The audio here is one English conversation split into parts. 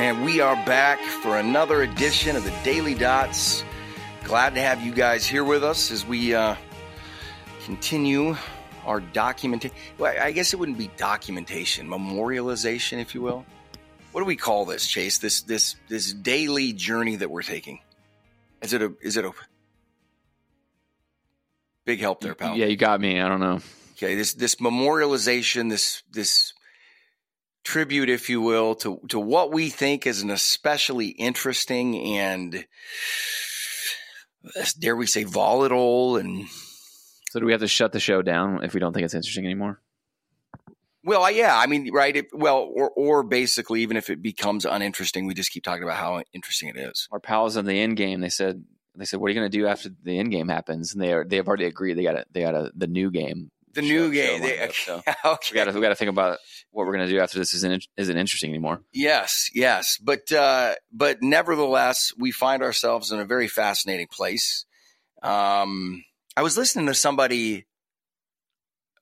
And we are back for another edition of the Daily Dots. Glad to have you guys here with us as we uh, continue our documentation. Well, I guess it wouldn't be documentation, memorialization, if you will. What do we call this, Chase? This this this daily journey that we're taking. Is it a is it a big help there, pal? Yeah, you got me. I don't know. Okay, this this memorialization, this this tribute, if you will, to to what we think is an especially interesting and dare we say volatile and So do we have to shut the show down if we don't think it's interesting anymore? well, yeah, I mean, right? It, well, or or basically, even if it becomes uninteresting, we just keep talking about how interesting it is. Our pals in the end game, they said they said, "What are you going to do after the end game happens?" And they are they have already agreed. They got a they got a the new game. The new show game, they, up, so okay. we got to we got to think about what we're going to do after this isn't isn't interesting anymore. Yes, yes, but uh, but nevertheless, we find ourselves in a very fascinating place. Um, I was listening to somebody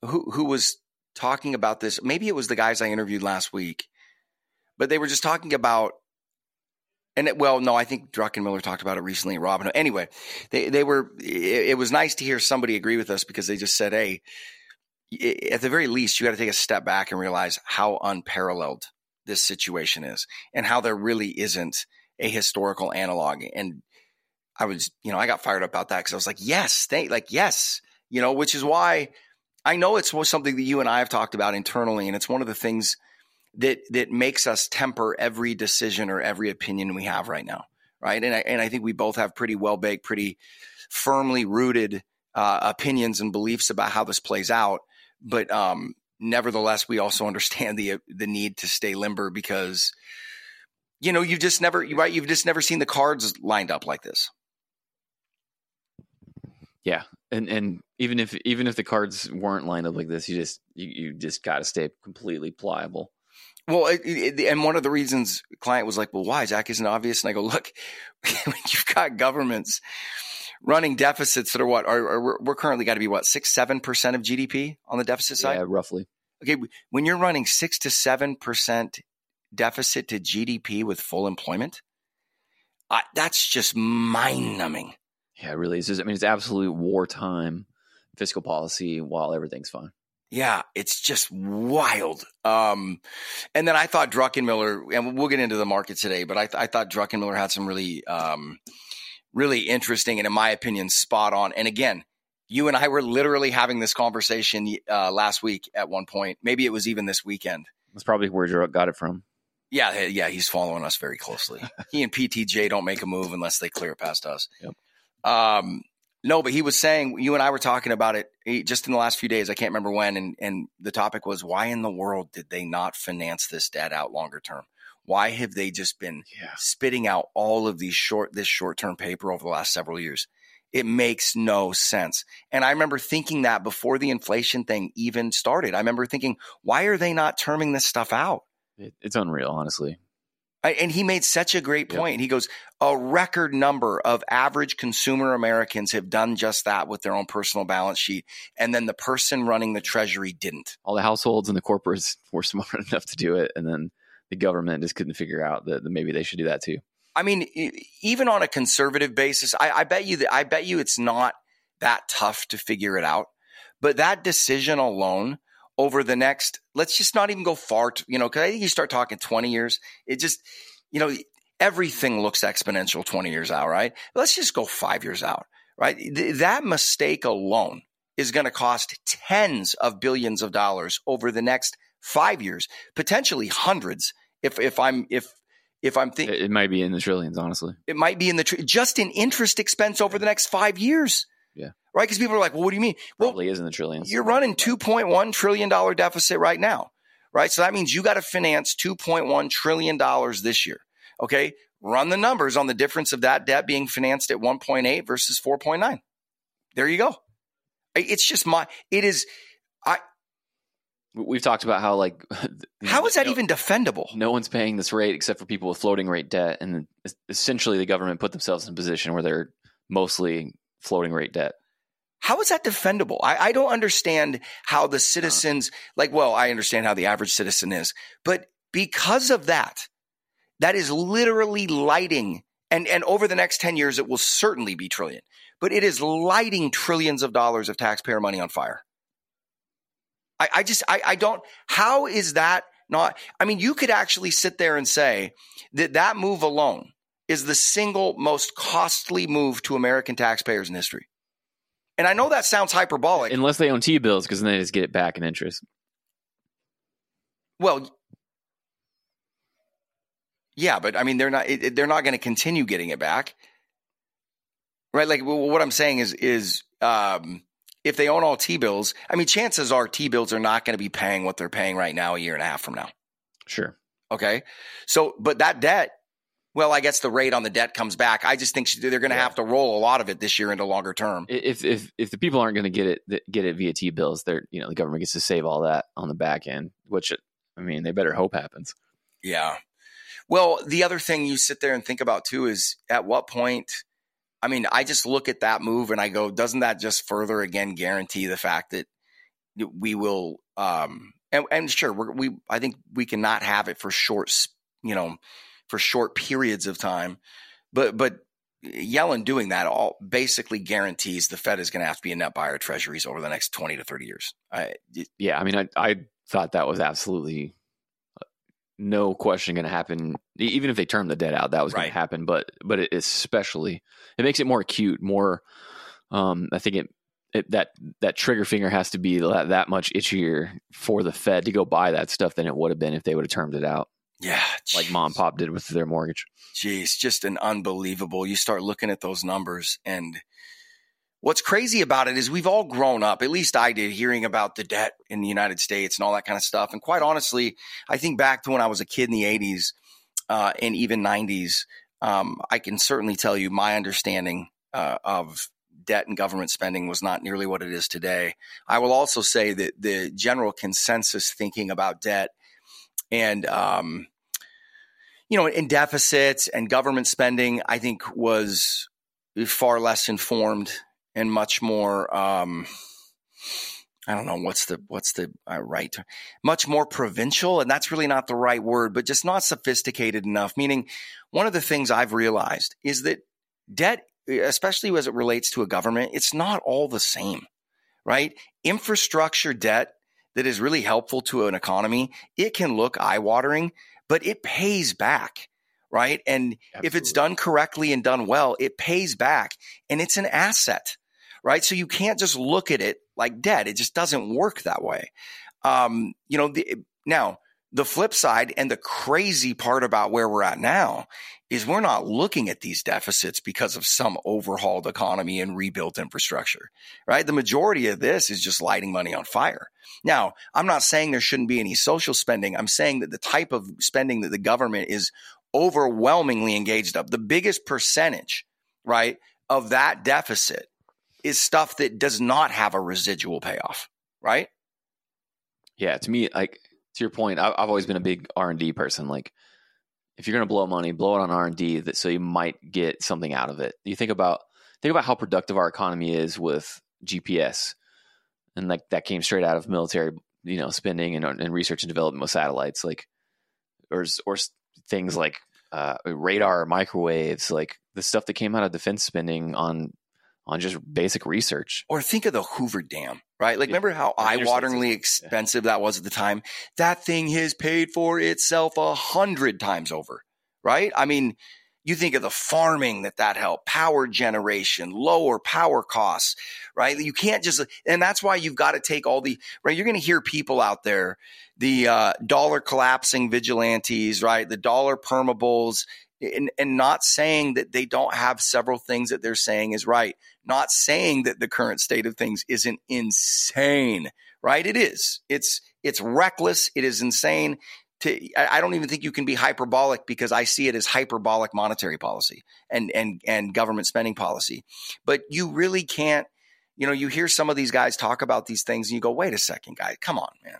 who who was talking about this. Maybe it was the guys I interviewed last week, but they were just talking about. And it, well, no, I think Druckenmiller talked about it recently. Robin, anyway, they they were. It, it was nice to hear somebody agree with us because they just said, "Hey, at the very least, you got to take a step back and realize how unparalleled this situation is and how there really isn't a historical analog. And I was, you know, I got fired up about that because I was like, yes, thank, like, yes, you know, which is why I know it's something that you and I have talked about internally. And it's one of the things that, that makes us temper every decision or every opinion we have right now. Right. And I, and I think we both have pretty well baked, pretty firmly rooted uh, opinions and beliefs about how this plays out. But, um, nevertheless, we also understand the the need to stay limber because you know you've just never right you've just never seen the cards lined up like this. Yeah, and and even if even if the cards weren't lined up like this, you just you, you just got to stay completely pliable. Well, it, it, and one of the reasons client was like, "Well, why Zach isn't obvious?" And I go, "Look, when you've got governments running deficits that are what are, are we're- currently got to be what six seven percent of GDP on the deficit side. Yeah, roughly. Okay, when you're running six to seven percent deficit to GDP with full employment, I, that's just mind numbing. Yeah, it really is. I mean, it's absolute wartime fiscal policy while everything's fine. Yeah, it's just wild. Um, and then I thought Druckenmiller, and we'll get into the market today, but I, th- I thought Druckenmiller had some really, um, really interesting and, in my opinion, spot on. And again, you and I were literally having this conversation uh, last week at one point. Maybe it was even this weekend. That's probably where Drew got it from. Yeah, yeah, he's following us very closely. he and PTJ don't make a move unless they clear it past us. Yep. Um, no, but he was saying you and I were talking about it eh, just in the last few days. I can't remember when, and and the topic was why in the world did they not finance this debt out longer term? Why have they just been Yeah. spitting out all of these short this short term paper over the last several years? It makes no sense. And I remember thinking that before the inflation thing even started. I remember thinking, why are they not terming this stuff out? It, it's unreal, honestly. I, and he made such a great Yep. point. He goes, a record number of average consumer Americans have done just that with their own personal balance sheet. And then the person running the treasury didn't. All the households and the corporates were smart enough to do it, and then the government just couldn't figure out that, that maybe they should do that too. I mean, even on a conservative basis, I, I bet you that I bet you it's not that tough to figure it out. But that decision alone over the next, let's just not even go far, to, you know, because I think you start talking 20 years, it just, you know, everything looks exponential 20 years out, right? Let's just go five years out, right? Th- that mistake alone is going to cost tens of billions of dollars over the next five years, potentially hundreds. If, if I'm, if, if I'm thinking, It, it might be in the trillions, honestly. it might be in the tr- just in interest expense over the next five years. Yeah. Right. Because people are like, well, what do you mean? Well, Probably is in the trillions. you're running $2.1 trillion deficit right now. Right. So that means you got to finance $2.1 trillion this year. Okay. Run the numbers on the difference of that debt being financed at 1.8 versus 4.9. There you go. It's just my, it is, I. We've talked about how like how is that no- even defendable? no one's paying this rate except for people with floating rate debt, and essentially the government put themselves in a position where they're mostly floating rate debt. How is that defendable? I, I don't understand how the uh-huh. citizens, like, well, I understand how the average citizen is, but because of that, That is literally lighting. And, and over the next 10 years, it will certainly be trillion, but it is lighting trillions of dollars of taxpayer money on fire. I, I just, I, I don't, how is that not, I mean, you could actually sit there and say that that move alone is the single most costly move to American taxpayers in history. And I know that sounds hyperbolic. Unless they own T bills, because then they just get it back in interest. Well, yeah, but I mean, they're not they're not going to continue getting it back, right? Like what I'm saying is is um, if they own all T bills, I mean, chances are T bills are not going to be paying what they're paying right now a year and a half from now. Sure. Okay. So, but that debt well, I guess the rate on the debt comes back. I just think they're going to yeah. have to roll a lot of it this year into longer term. If if if the people aren't going to get it get it via T bills, they're you know the government gets to save all that on the back end, which I mean they better hope happens. Yeah. Well, the other thing you sit there and think about too is at what point. I mean, I just look at that move and I go, doesn't that just further again guarantee the fact that we will, um, and, and sure, we I think we cannot have it for short, you know, for short periods of time. But but Yellen doing that all basically guarantees the Fed is going to have to be a net buyer of treasuries over the next 20 to 30 years. I, yeah, I mean, I, I thought that was absolutely no question going to happen. Even if they term the debt out, that was going to happen. But but it especially it makes it more acute, more. Um, I think it, it that that trigger finger has to be that, that much itchier for the Fed to go buy that stuff than it would have been if they would have termed it out. Yeah. Geez. Like mom and pop did with their mortgage. Jeez, just an unbelievable. You start looking at those numbers and what's crazy about it is we've all grown up, at least I did, hearing about the debt in the United States and all that kind of stuff. And quite honestly, I think back to when I was a kid in the 80s uh, and even 90s, um, I can certainly tell you my understanding uh, of debt and government spending was not nearly what it is today. I will also say that the general consensus thinking about debt and um, you know, in deficits and government spending, I think was far less informed and much more. Um, I don't know what's the what's the uh, right much more provincial and that's really not the right word but just not sophisticated enough meaning one of the things I've realized is that debt especially as it relates to a government it's not all the same right infrastructure debt that is really helpful to an economy, it can look eye watering, but it pays back, right? And Absolutely. if it's done correctly and done well, it pays back and it's an asset, right? So you can't just look at it like debt. It just doesn't work that way. Um, you know, the, now the flip side and the crazy part about where we're at now is we're not looking at these deficits because of some overhauled economy and rebuilt infrastructure, right? The majority of this is just lighting money on fire. Now, I'm not saying there shouldn't be any social spending. I'm saying that the type of spending that the government is overwhelmingly engaged of, the biggest percentage, right, of that deficit is stuff that does not have a residual payoff, right? Yeah, to me, like to your point, I've always been a big R and D person. Like, if you're going to blow money, blow it on R and D, that so you might get something out of it. You think about think about how productive our economy is with GPS, and like that came straight out of military, you know, spending and, and research and development with satellites, like or or things like uh, radar, microwaves, like the stuff that came out of defense spending on on just basic research. Or think of the Hoover Dam, right? Like, yeah. remember how eye-wateringly expensive yeah. that was at the time? That thing has paid for itself a hundred times over, right? I mean, you think of the farming that that helped, power generation, lower power costs, right? You can't just, and that's why you've got to take all the, right? You're going to hear people out there, the uh, dollar collapsing vigilantes, right? The dollar permabulls, and, and not saying that they don't have several things that they're saying is right. Not saying that the current state of things isn't insane, right? It is. It's it's reckless. It is insane. To, I don't even think you can be hyperbolic because I see it as hyperbolic monetary policy and and and government spending policy. But you really can't. You know, you hear some of these guys talk about these things, and you go, "Wait a second, guy, come on, man."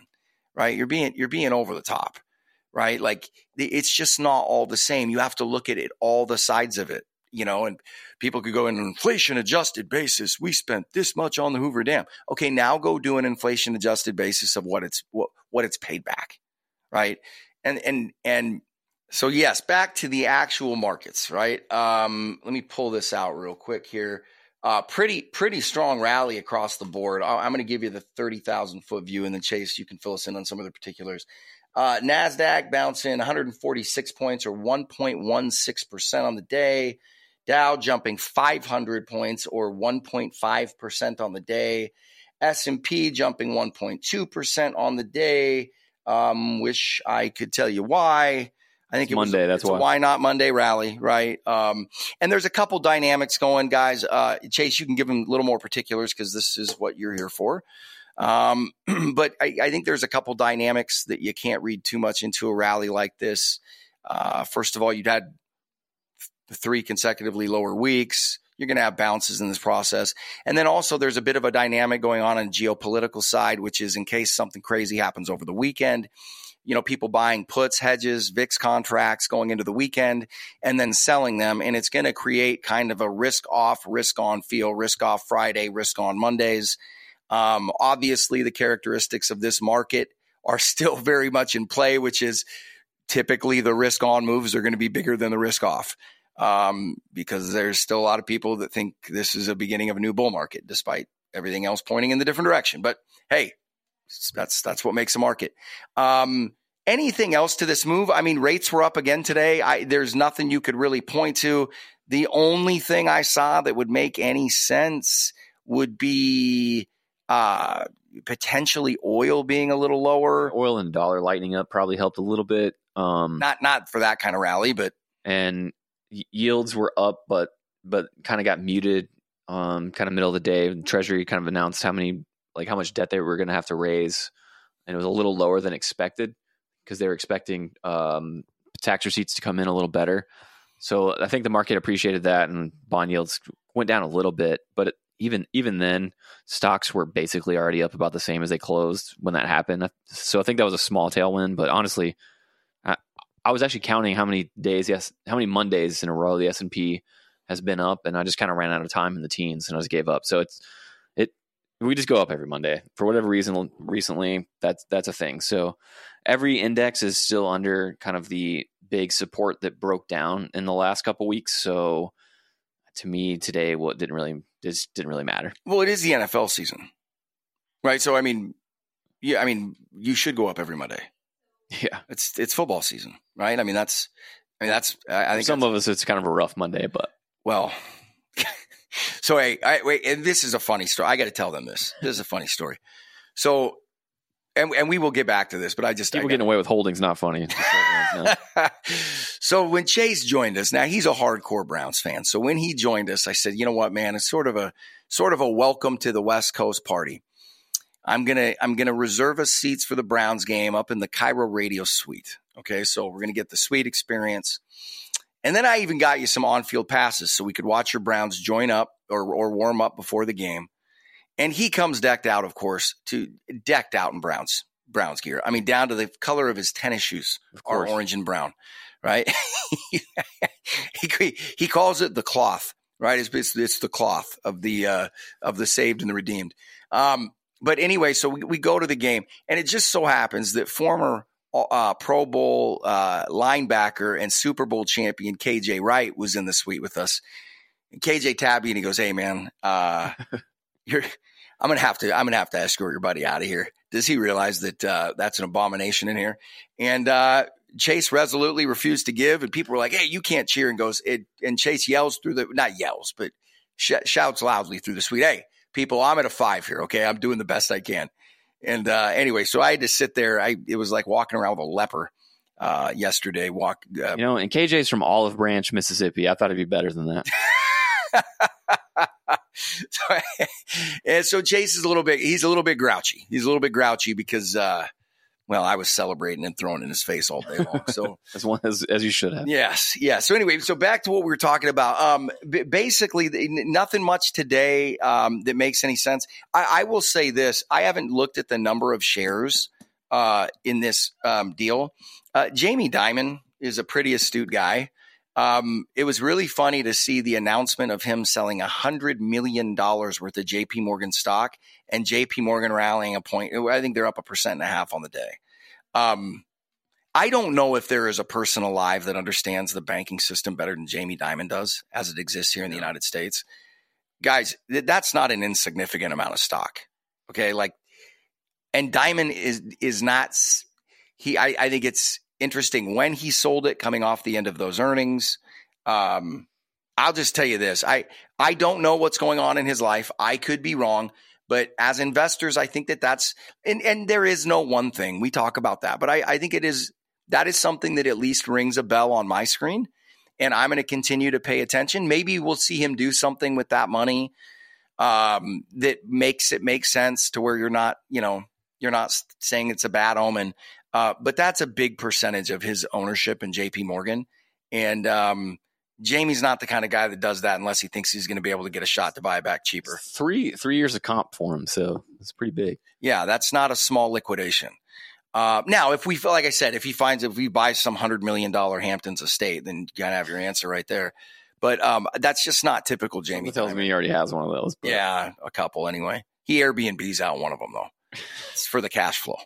Right? You're being you're being over the top right? Like it's just not all the same. You have to look at it, all the sides of it, you know, and people could go in an inflation adjusted basis. We spent this much on the Hoover Dam. Okay. Now go do an inflation adjusted basis of what it's, what, what it's paid back. Right. And, and, and So yes, back to the actual markets, right? Um, let me pull this out real quick here. Uh, pretty pretty strong rally across the board. I'm going to give you the thirty thousand foot view, and then Chase, you can fill us in on some of the particulars. Uh, Nasdaq bouncing 146 points or 1.16 percent on the day. Dow jumping 500 points or 1.5 percent on the day. S&P jumping 1.2 percent on the day. Um, wish I could tell you why. I think It's it was Monday, that's why. why not Monday rally, right? Um, and there's a couple dynamics going, guys. Uh, Chase, you can give them a little more particulars because this is what you're here for. Um, but I, I think there's a couple dynamics that you can't read too much into a rally like this. Uh, first of all, you'd had three consecutively lower weeks. You're going to have bounces in this process. And then also there's a bit of a dynamic going on on the geopolitical side, which is in case something crazy happens over the weekend, you know, people buying puts, hedges, VIX contracts going into the weekend and then selling them. And it's going to create kind of a risk off, risk on feel, risk off Friday, risk on Mondays. Um, obviously, the characteristics of this market are still very much in play, which is typically the risk on moves are going to be bigger than the risk off um, because there's still a lot of people that think this is a beginning of a new bull market, despite everything else pointing in the different direction. But hey, that's that's what makes a market. Um, anything else to this move? I mean, rates were up again today. I, there's nothing you could really point to. The only thing I saw that would make any sense would be uh, potentially oil being a little lower. Oil and dollar lightening up probably helped a little bit. Um, Not not for that kind of rally, but and yields were up, but but kind of got muted. Um, kind of middle of the day, Treasury kind of announced how many like how much debt they were going to have to raise, and it was a little lower than expected because they were expecting um, tax receipts to come in a little better. So I think the market appreciated that, and bond yields went down a little bit. But it, even even then, stocks were basically already up about the same as they closed when that happened. So I think that was a small tailwind. But honestly, I, I was actually counting how many days, yes, how many Mondays in a row the S and P has been up, and I just kind of ran out of time in the teens, and I just gave up. So it's it we just go up every Monday for whatever reason. Recently, that's that's a thing. So every index is still under kind of the big support that broke down in the last couple weeks. So to me today, what didn't really just didn't really matter. well, it is the NFL season, right? So I mean, yeah, I mean, you should go up every Monday. Yeah, It's it's football season, right? I mean, that's I mean that's I I think some of us it's kind of a rough Monday, but Well, so hey, I, wait, and this is a funny story. I got to tell them this. This is a funny story. So, and and we will get back to this, but I just people I getting away with holdings not funny. So everyone knows. so when Chase joined us, now he's a hardcore Browns fan. So when he joined us, I said, you know what, man, it's sort of a sort of a welcome to the West Coast party. I'm gonna I'm gonna reserve us seats for the Browns game up in the Cairo Radio Suite. Okay, so we're gonna get the suite experience. And then I even got you some on-field passes so we could watch your Browns join up or, or warm up before the game. And he comes decked out, of course, to decked out in Browns Browns gear. I mean, down to the color of his tennis shoes are orange and brown, right? he he calls it the cloth, right? It's it's, it's the cloth of the uh, of the saved and the redeemed. Um, but anyway, so we, we go to the game, and it just so happens that former uh, Pro Bowl uh, linebacker and Super Bowl champion KJ Wright was in the suite with us. And KJ tabbed me and he goes, "Hey man, uh, you're." I'm gonna have to. I'm gonna have to escort your buddy out of here. Does he realize that uh, that's an abomination in here? And uh, Chase resolutely refused to give, and people were like, "Hey, you can't cheer!" And goes, it, and Chase yells through the not yells, but sh- shouts loudly through the suite. Hey, people, I'm at a five here. Okay, I'm doing the best I can. And uh, anyway, so I had to sit there. I it was like walking around with a leper uh, yesterday. Walk. Uh, You know, and KJ's from Olive Branch, Mississippi. I thought it'd be better than that. so, and so Chase is a little bit. He's a little bit grouchy. He's a little bit grouchy because, uh, well, I was celebrating and throwing in his face all day long. So. As one as, as you should have. Yes, yes. So anyway, so back to what we were talking about. Um, b- basically, nothing much today um, that makes any sense. I, I will say this: I haven't looked at the number of shares uh, in this um, deal. Uh, Jamie Dimon is a pretty astute guy. Um, it was really funny to see the announcement of him selling a hundred million dollars worth of J.P. Morgan stock, and J.P. Morgan rallying a point. I think they're up a percent and a half on the day. Um, I don't know if there is a person alive that understands the banking system better than Jamie Dimon does as it exists here in the United States. Guys, that's not an insignificant amount of stock. Okay. Like, and Dimon is, is not, he, I, I think it's interesting when he sold it coming off the end of those earnings. Um, I'll just tell you this. I, I don't know what's going on in his life. I could be wrong. But as investors, I think that that's, and, and there is no one thing. We talk about that, but I, I think it is, that is something that at least rings a bell on my screen. And I'm going to continue to pay attention. Maybe we'll see him do something with that money um, that makes it make sense to where you're not, you know, you're not saying it's a bad omen. Uh, but that's a big percentage of his ownership in JP Morgan. And, um, Jamie's not the kind of guy that does that unless he thinks he's going to be able to get a shot to buy it back cheaper. Three three years of comp for him, so it's pretty big. Yeah, that's not a small liquidation. Uh, now, if we feel like I said, if he finds if we buy some hundred million dollar Hamptons estate, then you gotta have your answer right there. But um, that's just not typical Jamie. That tells me he already has one of those. But. Yeah, a couple anyway. He Airbnb's out one of them though. It's for the cash flow.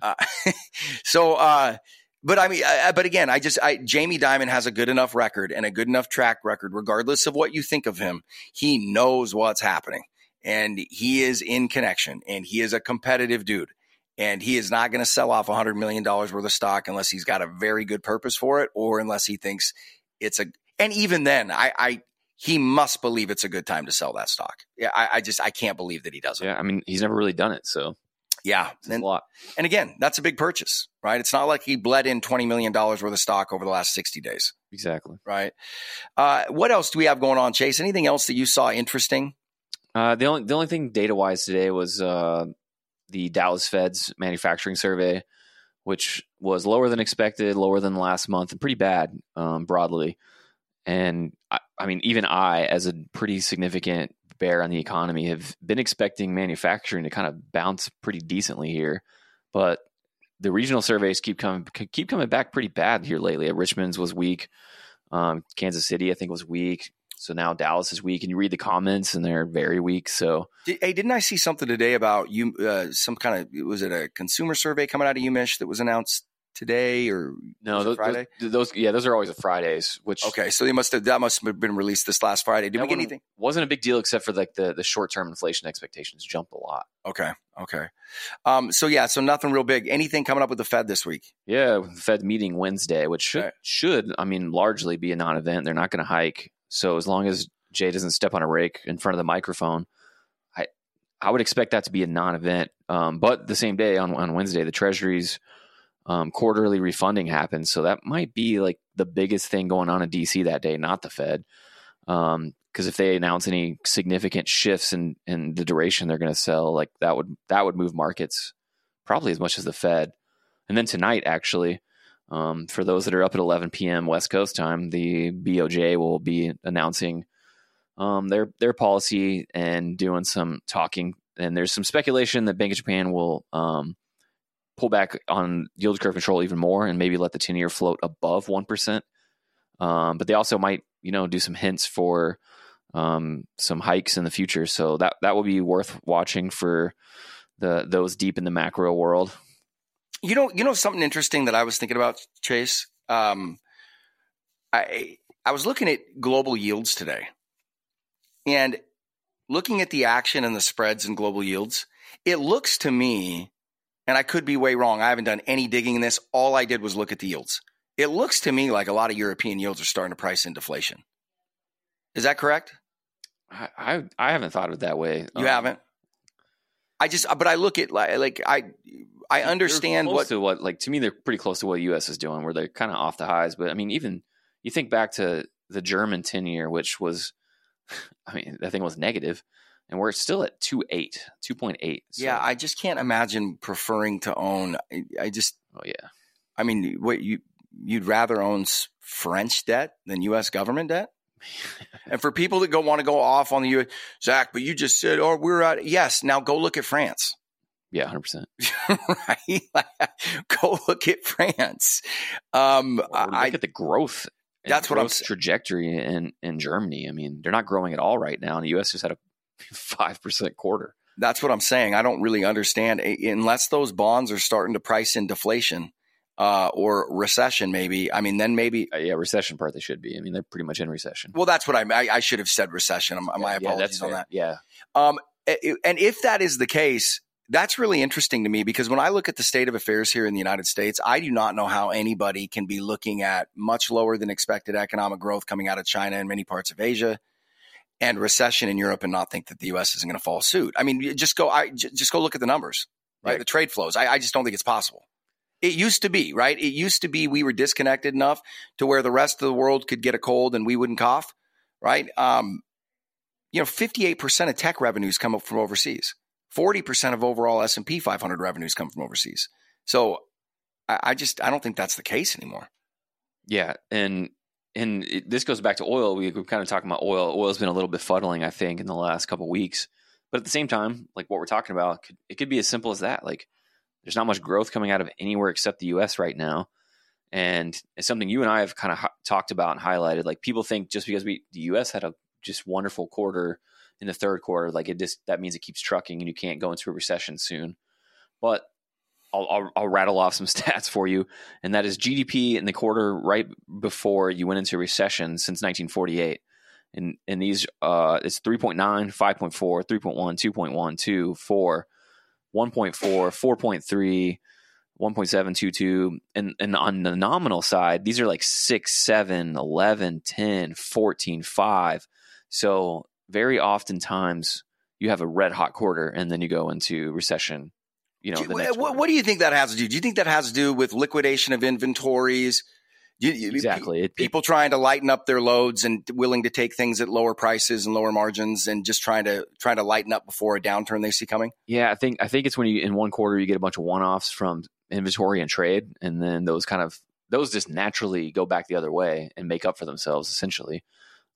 Uh, so uh, but I mean, I, but again, I just, I, Jamie Dimon has a good enough record and a good enough track record, regardless of what you think of him. He knows what's happening and he is in connection and he is a competitive dude and he is not going to sell off $100 million worth of stock unless he's got a very good purpose for it or unless he thinks it's a, and even then, I, I, he must believe it's a good time to sell that stock. Yeah, I, I just, I can't believe that he doesn't. Yeah, I mean, he's never really done it. So yeah, and, a lot. And again, that's a big purchase, right? It's not like he bled in twenty million dollars worth of stock over the last sixty days. Exactly. Right. Uh, what else do we have going on, Chase? Anything else that you saw interesting? Uh, the only the only thing data wise today was uh, the Dallas Fed's manufacturing survey, which was lower than expected, lower than last month, and pretty bad um, broadly. And I, I mean, even I, as a pretty significant bear on the economy have been expecting manufacturing to kind of bounce pretty decently here, but the regional surveys keep coming keep coming back pretty bad here lately. Richmond's was weak, um, Kansas City I think was weak. So now Dallas is weak, and you read the comments, and they're very weak. So, hey, didn't I see something today about you? Uh, some kind of was it a consumer survey coming out of UMich that was announced today or no those, Friday? Those, those, yeah those are always the Fridays. Which okay, so they must have that must have been released this last Friday. Did we get anything? Wasn't a big deal except for like the the short term inflation expectations jumped a lot. Okay, okay. Um, so yeah, so nothing real big. Anything coming up with the Fed this week? Yeah, the Fed meeting Wednesday, which should okay. should I mean largely be a non-event. They're not going to hike. So as long as Jay doesn't step on a rake in front of the microphone, I I would expect that to be a non-event. Um, but the same day on on Wednesday, the Treasuries um, quarterly refunding happens. So that might be like the biggest thing going on in DC that day, not the Fed. Because um, if they announce any significant shifts in, in the duration they're going to sell, like that would that would move markets probably as much as the Fed. And then tonight, actually, um, for those that are up at 11 p.m. West Coast time, the BOJ will be announcing um, their their policy and doing some talking. And there's some speculation that Bank of Japan will um, pull back on yield curve control even more and maybe let the 10 year float above 1%. Um, but they also might, you know, do some hints for um, some hikes in the future. So that, that will be worth watching for the those deep in the macro world. You know, you know something interesting that I was thinking about, Chase. Um, I I was looking at global yields today, and looking at the action and the spreads in global yields, it looks to me and I could be way wrong. I haven't done any digging in this. All I did was look at the yields. It looks to me like a lot of European yields are starting to price in deflation. Is that correct? I I, I haven't thought of it that way. You um, haven't. I just, but I look at like, like I, I understand what to what like to me they're pretty close to what the U.S. is doing, where they're kind of off the highs. But I mean, even you think back to the German ten year, which was, I mean, that thing was negative and we're still at 2.8 2.8 so. yeah i just can't imagine preferring to own i just oh yeah i mean what you you'd rather own french debt than us government debt and for people that go want to go off on the us zach but you just said oh we're at yes now go look at france yeah, hundred percent. Right, go look at France. Um, look I, at the growth. That's what I'm trajectory in in Germany. I mean, they're not growing at all right now. And the U.S. just had a five percent quarter. That's what I'm saying. I don't really understand unless those bonds are starting to price in deflation. uh, or recession, maybe. I mean, then maybe. Uh, yeah, recession part they should be. I mean, they're pretty much in recession. Well, that's what I I, I should have said recession. My yeah, apologies yeah, on that. Yeah. Um, and if that is the case, that's really interesting to me because when I look at the state of affairs here in the United States, I do not know how anybody can be looking at much lower than expected economic growth coming out of China and many parts of Asia and recession in Europe and not think that the U.S. isn't going to follow suit. I mean, just go, I, just go look at the numbers, right? right. The trade flows. I, I just don't think it's possible. It used to be, right? It used to be we were disconnected enough to where the rest of the world could get a cold and we wouldn't cough, right? Um, you know, 58% of tech revenues come up from overseas. 40% of overall S&P 500 revenues come from overseas. So I, I just, I don't think that's the case anymore. Yeah. And, and it, this goes back to oil. We, we're kind of talking about oil. Oil's been a little bit fuddling, I think, in the last couple weeks. But at the same time, like what we're talking about, could, it could be as simple as that. Like there's not much growth coming out of anywhere except the U.S. right now. And it's something you and I have kind of talked about and highlighted. Like people think just because we the U.S. had a just wonderful quarter in the third quarter, like it just that means it keeps trucking and you can't go into a recession soon. But I'll, I'll, I'll rattle off some stats for you, and that is GDP in the quarter right before you went into recession since 1948. And and these uh, it's 3.9, 5.4, 3.1, 2.1, 2, 4, 1.4, 4.3. 1.722 and and on the nominal side these are like 6 7 11 10 14 5 so very oftentimes you have a red hot quarter and then you go into recession. You know, do, what, what, do you think that has to do? Do you think that has to do with liquidation of inventories? You, exactly. It, people it, trying to lighten up their loads and willing to take things at lower prices and lower margins, and just trying to trying to lighten up before a downturn they see coming. Yeah, I think I think it's when you in one quarter you get a bunch of one offs from inventory and trade, and then those kind of those just naturally go back the other way and make up for themselves essentially.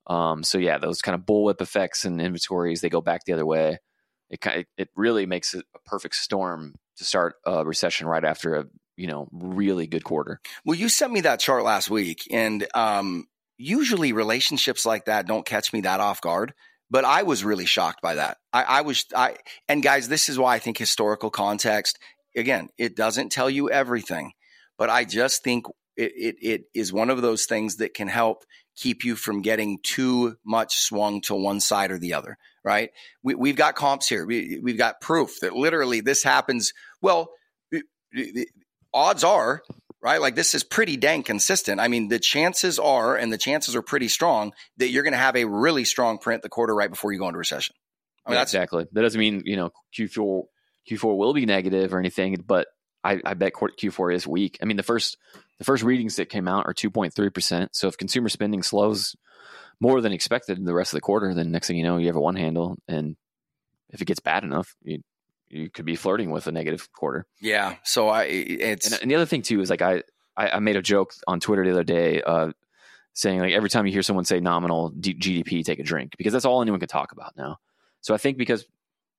Um, so yeah, those kind of bullwhip effects and inventories they go back the other way. It it really makes it a perfect storm to start a recession right after a you know really good quarter. Well, you sent me that chart last week, and um, usually relationships like that don't catch me that off guard. But I was really shocked by that. I, I was I and guys, this is why I think historical context again it doesn't tell you everything, but I just think it, it, it is one of those things that can help keep you from getting too much swung to one side or the other, right? We, have got comps here. We, we've got proof that literally this happens. Well, odds are, right? Like this is pretty dang consistent. I mean, the chances are, and the chances are pretty strong that you're going to have a really strong print the quarter right before you go into recession. I mean, yeah, exactly. That doesn't mean, you know, Q4, Q4 will be negative or anything, but I, I bet Q4 is weak. I mean, the first the first readings that came out are 2.3%. So if consumer spending slows more than expected in the rest of the quarter, then next thing you know, you have a one handle. And if it gets bad enough, you you could be flirting with a negative quarter. Yeah. So I it's and, and the other thing too is like I, I, I made a joke on Twitter the other day, uh, saying like every time you hear someone say nominal D- GDP, take a drink because that's all anyone can talk about now. So I think because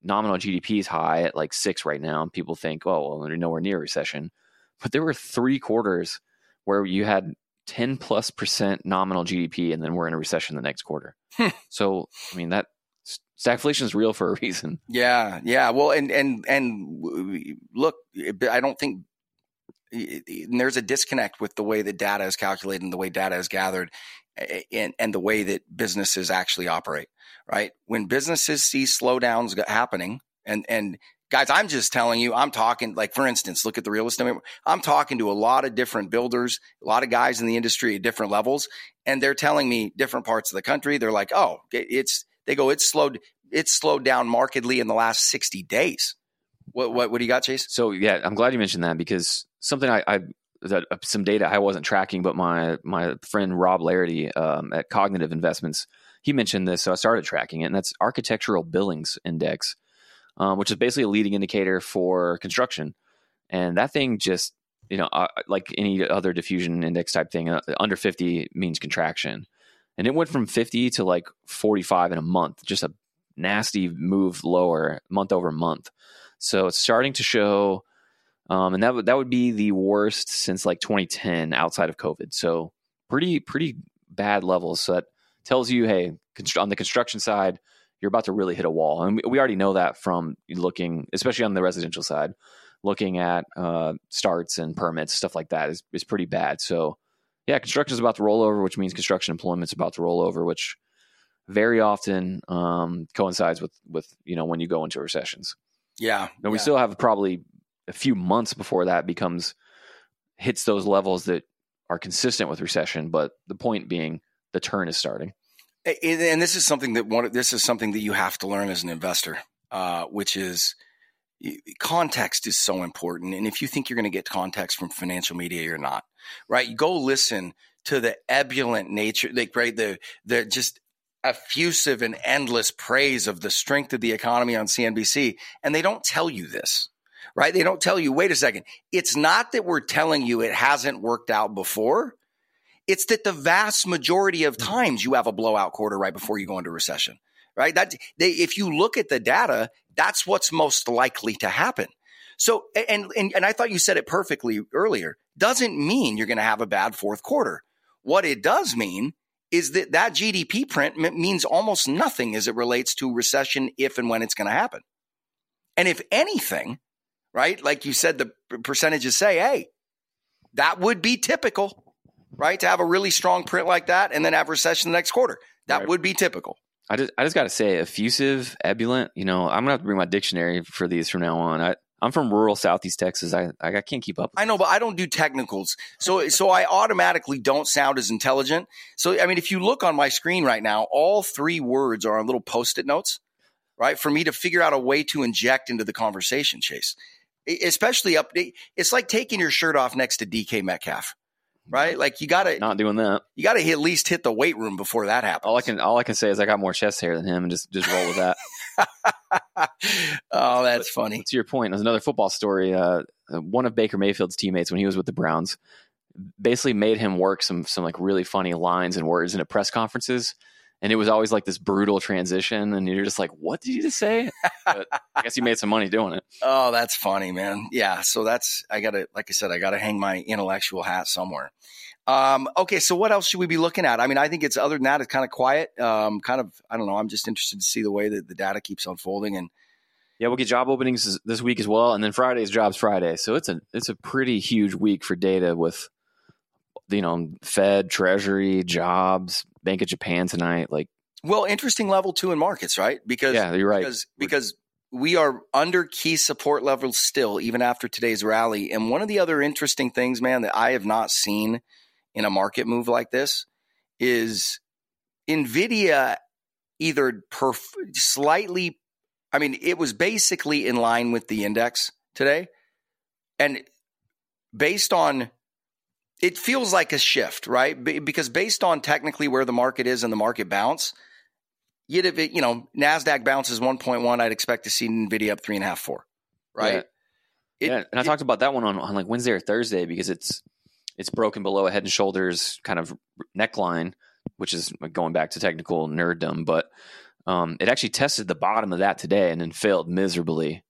nominal GDP is high at like six right now, and people think, oh, well, we're nowhere near recession. But there were three quarters where you had 10 plus percent nominal GDP, and then we're in a recession the next quarter. So, I mean, that stagflation is real for a reason. Yeah, yeah. Well, and and and look, I don't think there's a disconnect with the way that data is calculated and the way data is gathered and, and the way that businesses actually operate, right? When businesses see slowdowns happening and, and guys, I'm just telling you, I'm talking like, for instance, look at the real estate. I'm talking to a lot of different builders, a lot of guys in the industry at different levels, and they're telling me different parts of the country. They're like, oh, it's, they go, it's slowed, it's slowed down markedly in the last 60 days. What, what, what do you got, Chase? So yeah, I'm glad you mentioned that because something I, I that uh, some data I wasn't tracking, but my my friend Rob Larity um, at Cognitive Investments he mentioned this, so I started tracking it, and that's Architectural Billings Index, um, which is basically a leading indicator for construction, and that thing just you know uh, like any other diffusion index type thing, uh, under fifty means contraction, and it went from fifty to like forty five in a month, just a nasty move lower month over month. So it's starting to show um, and that would that would be the worst since like 2010 outside of COVID. So pretty pretty bad levels. So that tells you, hey, on the construction side, you're about to really hit a wall, and we already know that from looking, especially on the residential side. looking at uh, starts and permits, stuff like that is, is pretty bad. So, yeah, construction is about to roll over, which means construction employment is about to roll over, which very often um, coincides with with you know when you go into recessions. Yeah, and we yeah. still have probably a few months before that becomes hits those levels that are consistent with recession. But the point being, the turn is starting. And this is something that one. This is something that you have to learn as an investor, uh, which is context is so important. And if you think you're going to get context from financial media, you're not. Right? Go listen to the ebullient nature, like right the the just effusive and endless praise of the strength of the economy on CNBC, and they don't tell you this right? They don't tell you, wait a second. It's not that we're telling you it hasn't worked out before. It's that the vast majority of hmm. times you have a blowout quarter right before you go into recession, right? That they, if you look at the data, that's what's most likely to happen. So, and, and, and I thought you said it perfectly earlier. Doesn't mean you're going to have a bad fourth quarter. What it does mean is that that GDP print means almost nothing as it relates to recession if and when it's going to happen. And if anything, right? Like you said, the percentages say, hey, that would be typical, right? To have a really strong print like that and then have recession the next quarter. That right. would be typical. I just, I just got to say, effusive, ebullient. You know, I'm gonna have to bring my dictionary for these from now on. I, I'm from rural Southeast Texas. I, I can't keep up. I know, but I don't do technicals, so so I automatically don't sound as intelligent. So I mean, if you look on my screen right now, all three words are on little post-it notes, right? For me to figure out a way to inject into the conversation, Chase especially up. It's like taking your shirt off next to DK Metcalf, right? Like you got to not doing that. You got to at least hit the weight room before that happens. All I can all I can say is I got more chest hair than him, and just just roll with that. oh, that's but, funny. To your point, there's another football story. Uh, one of Baker Mayfield's teammates when he was with the Browns basically made him work some some like really funny lines and words in a press conferences and it was always like this brutal transition and you're just like what did you just say? But i guess you made some money doing it. Oh that's funny man. Yeah so that's i gotta like i said i gotta hang my intellectual hat somewhere. Um, okay so what else should we be looking at? I mean i think it's other than that it's kind of quiet. Um, kind of i don't know i'm just interested to see the way that the data keeps unfolding and yeah, we'll get job openings this week as well, and then Friday's Jobs Friday. So it's a it's a pretty huge week for data with you know Fed, Treasury, jobs, Bank of Japan tonight. Like, well, interesting level two in markets, right? Because yeah, you're right. Because because we are under key support levels still, even after today's rally. And one of the other interesting things, man, that I have not seen in a market move like this is Nvidia either perf- slightly. I mean, it was basically in line with the index today, and based on it feels like a shift, right? because based on technically where the market is and the market bounce, you'd have, you know, Nasdaq bounces 1.1. I'd expect to see Nvidia up three and a half, four, right? Yeah. It, yeah. and I it, talked about that one on, on like Wednesday or Thursday because it's it's broken below a head and shoulders kind of neckline, which is going back to technical nerddom, but um, it actually tested the bottom of that today and then failed miserably.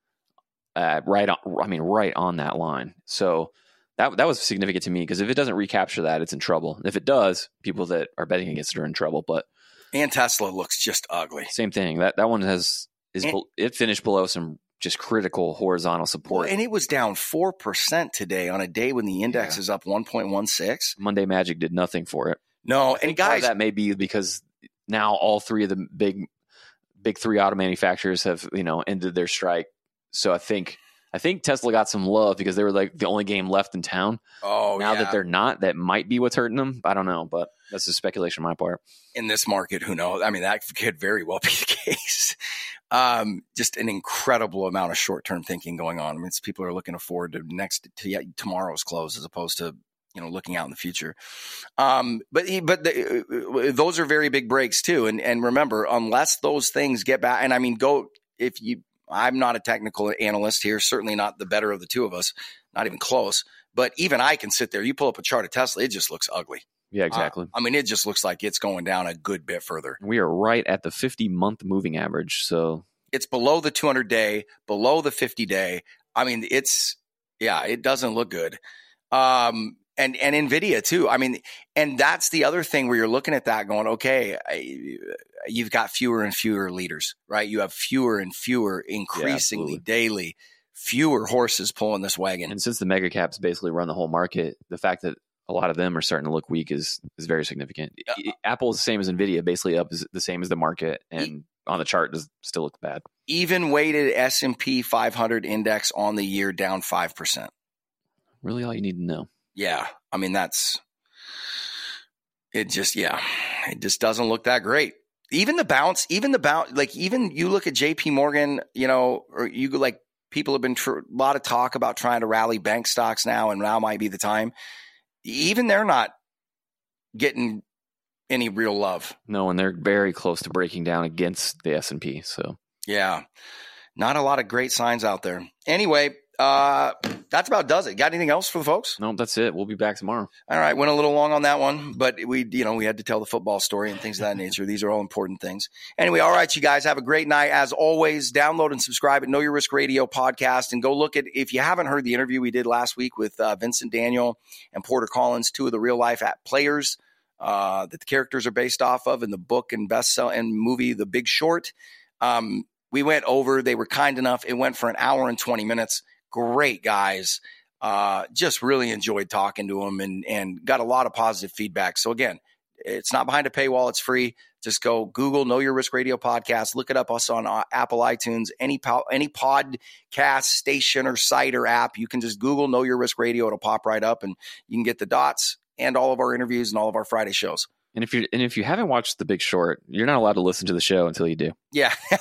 Uh, right on, I mean, right on that line. So that that was significant to me because if it doesn't recapture that, it's in trouble. If it does, people that are betting against it are in trouble. But and Tesla looks just ugly. Same thing. That that one has is and, it finished below some just critical horizontal support. And it was down four percent today on a day when the index yeah. is up one point one six. Monday Magic did nothing for it. No, and guys, that may be because now all three of the big big three auto manufacturers have you know ended their strike. So I think I think Tesla got some love because they were like the only game left in town. Oh, now yeah. that they're not, that might be what's hurting them. I don't know, but that's a speculation on my part. In this market, who knows? I mean, that could very well be the case. Um, just an incredible amount of short term thinking going on. I mean, people are looking forward to next to tomorrow's close as opposed to you know looking out in the future. Um, but but the, those are very big breaks too. And and remember, unless those things get back, and I mean, go if you I'm not a technical analyst here, certainly not the better of the two of us, not even close. But even I can sit there. You pull up a chart of Tesla, it just looks ugly. Yeah, exactly. Uh, I mean, it just looks like it's going down a good bit further. We are right at the 50 month moving average. So it's below the 200 day, below the 50 day. I mean, it's, yeah, it doesn't look good. Um, and and Nvidia too. I mean, and that's the other thing where you're looking at that, going, okay, I, you've got fewer and fewer leaders, right? You have fewer and fewer, increasingly yeah, daily, fewer horses pulling this wagon. And since the mega caps basically run the whole market, the fact that a lot of them are starting to look weak is is very significant. Uh, Apple is the same as Nvidia, basically up is the same as the market, and on the chart does still look bad. Even weighted S and P 500 index on the year down five percent. Really, all you need to know. Yeah, I mean that's it. Just yeah, it just doesn't look that great. Even the bounce, even the bounce, like even you look at J.P. Morgan, you know, or you like people have been tr- a lot of talk about trying to rally bank stocks now, and now might be the time even they're not getting any real love. No, and they're very close to breaking down against the S and P. So yeah, not a lot of great signs out there. Anyway, uh, that's about does it. Got anything else for the folks? No, that's it. We'll be back tomorrow. All right, went a little long on that one, but we, you know, we had to tell the football story and things of that nature. These are all important things. Anyway, all right, you guys have a great night. As always, download and subscribe at Know Your Risk Radio podcast, and go look at if you haven't heard the interview we did last week with uh, Vincent Daniel and Porter Collins, two of the real life at players uh, that the characters are based off of in the book and bestseller and movie The Big Short. Um, we went over. They were kind enough. It went for an hour and twenty minutes great guys. Uh, just really enjoyed talking to them and and got a lot of positive feedback. So again, it's not behind a paywall; it's free. Just go Google Know Your Risk Radio podcast. Look it up us on uh, Apple iTunes, any po- any podcast station or site or app. You can just Google Know Your Risk Radio; it'll pop right up, and you can get the dots and all of our interviews and all of our Friday shows. And if you and if you haven't watched The Big Short, you're not allowed to listen to the show until you do. Yeah,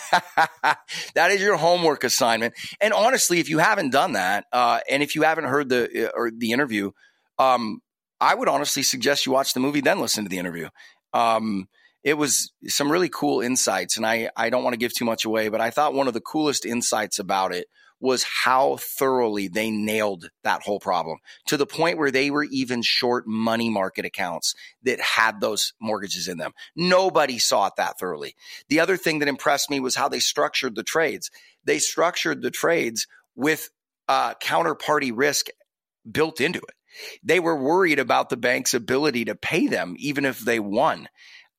that is your homework assignment. And honestly, if you haven't done that, uh, and if you haven't heard the uh, or the interview, um, I would honestly suggest you watch the movie then listen to the interview. Um, it was some really cool insights, and I I don't want to give too much away, but I thought one of the coolest insights about it was how thoroughly they nailed that whole problem to the point where they were even short money market accounts that had those mortgages in them. Nobody saw it that thoroughly. The other thing that impressed me was how they structured the trades. They structured the trades with uh, counterparty risk built into it. They were worried about the bank's ability to pay them, even if they won.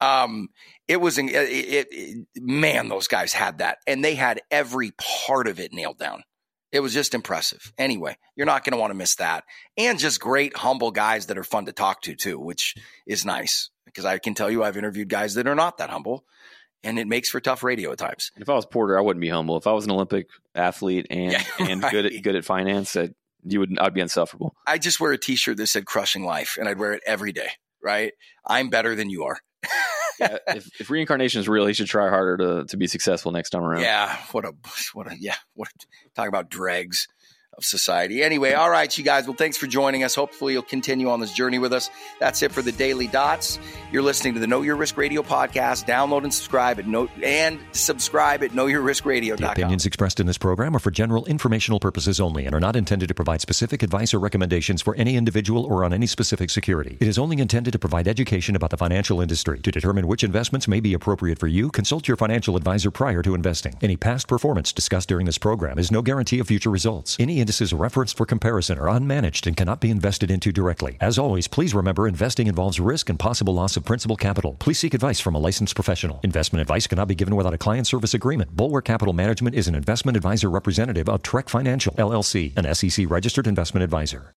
Um, it was it, it, man, those guys had that, and they had every part of it nailed down. It was just impressive. Anyway, you're not going to want to miss that. And just great, humble guys that are fun to talk to, too, which is nice because I can tell you I've interviewed guys that are not that humble and it makes for tough radio at times. If I was Porter, I wouldn't be humble. If I was an Olympic athlete and, yeah, and good at good at finance, I'd, you would I'd be insufferable. I just wear a T-shirt that said "Crushing Life" and I'd wear it every day. Right? I'm better than you are. if, if, reincarnation is real, he should try harder to, to be successful next time around. Yeah, what a what a yeah, what talk about dregs of society. Anyway, all right, you guys. Well, thanks for joining us. Hopefully, you'll continue on this journey with us. That's it for the Daily Dots. You're listening to the Know Your Risk Radio podcast. Download and subscribe at Know and subscribe at KnowYourRiskRadio.com. The opinions expressed in this program are for general informational purposes only and are not intended to provide specific advice or recommendations for any individual or on any specific security. It is only intended to provide education about the financial industry. To determine which investments may be appropriate for you, consult your financial advisor prior to investing. Any past performance discussed during this program is no guarantee of future results. Any indices referenced for comparison are unmanaged and cannot be invested into directly. As always, please remember investing involves risk and possible loss of principal capital. Please seek advice from a licensed professional. Investment advice cannot be given without a client service agreement. Bulwark Capital Management is an investment advisor representative of Trek Financial, LLC, an SEC registered investment advisor.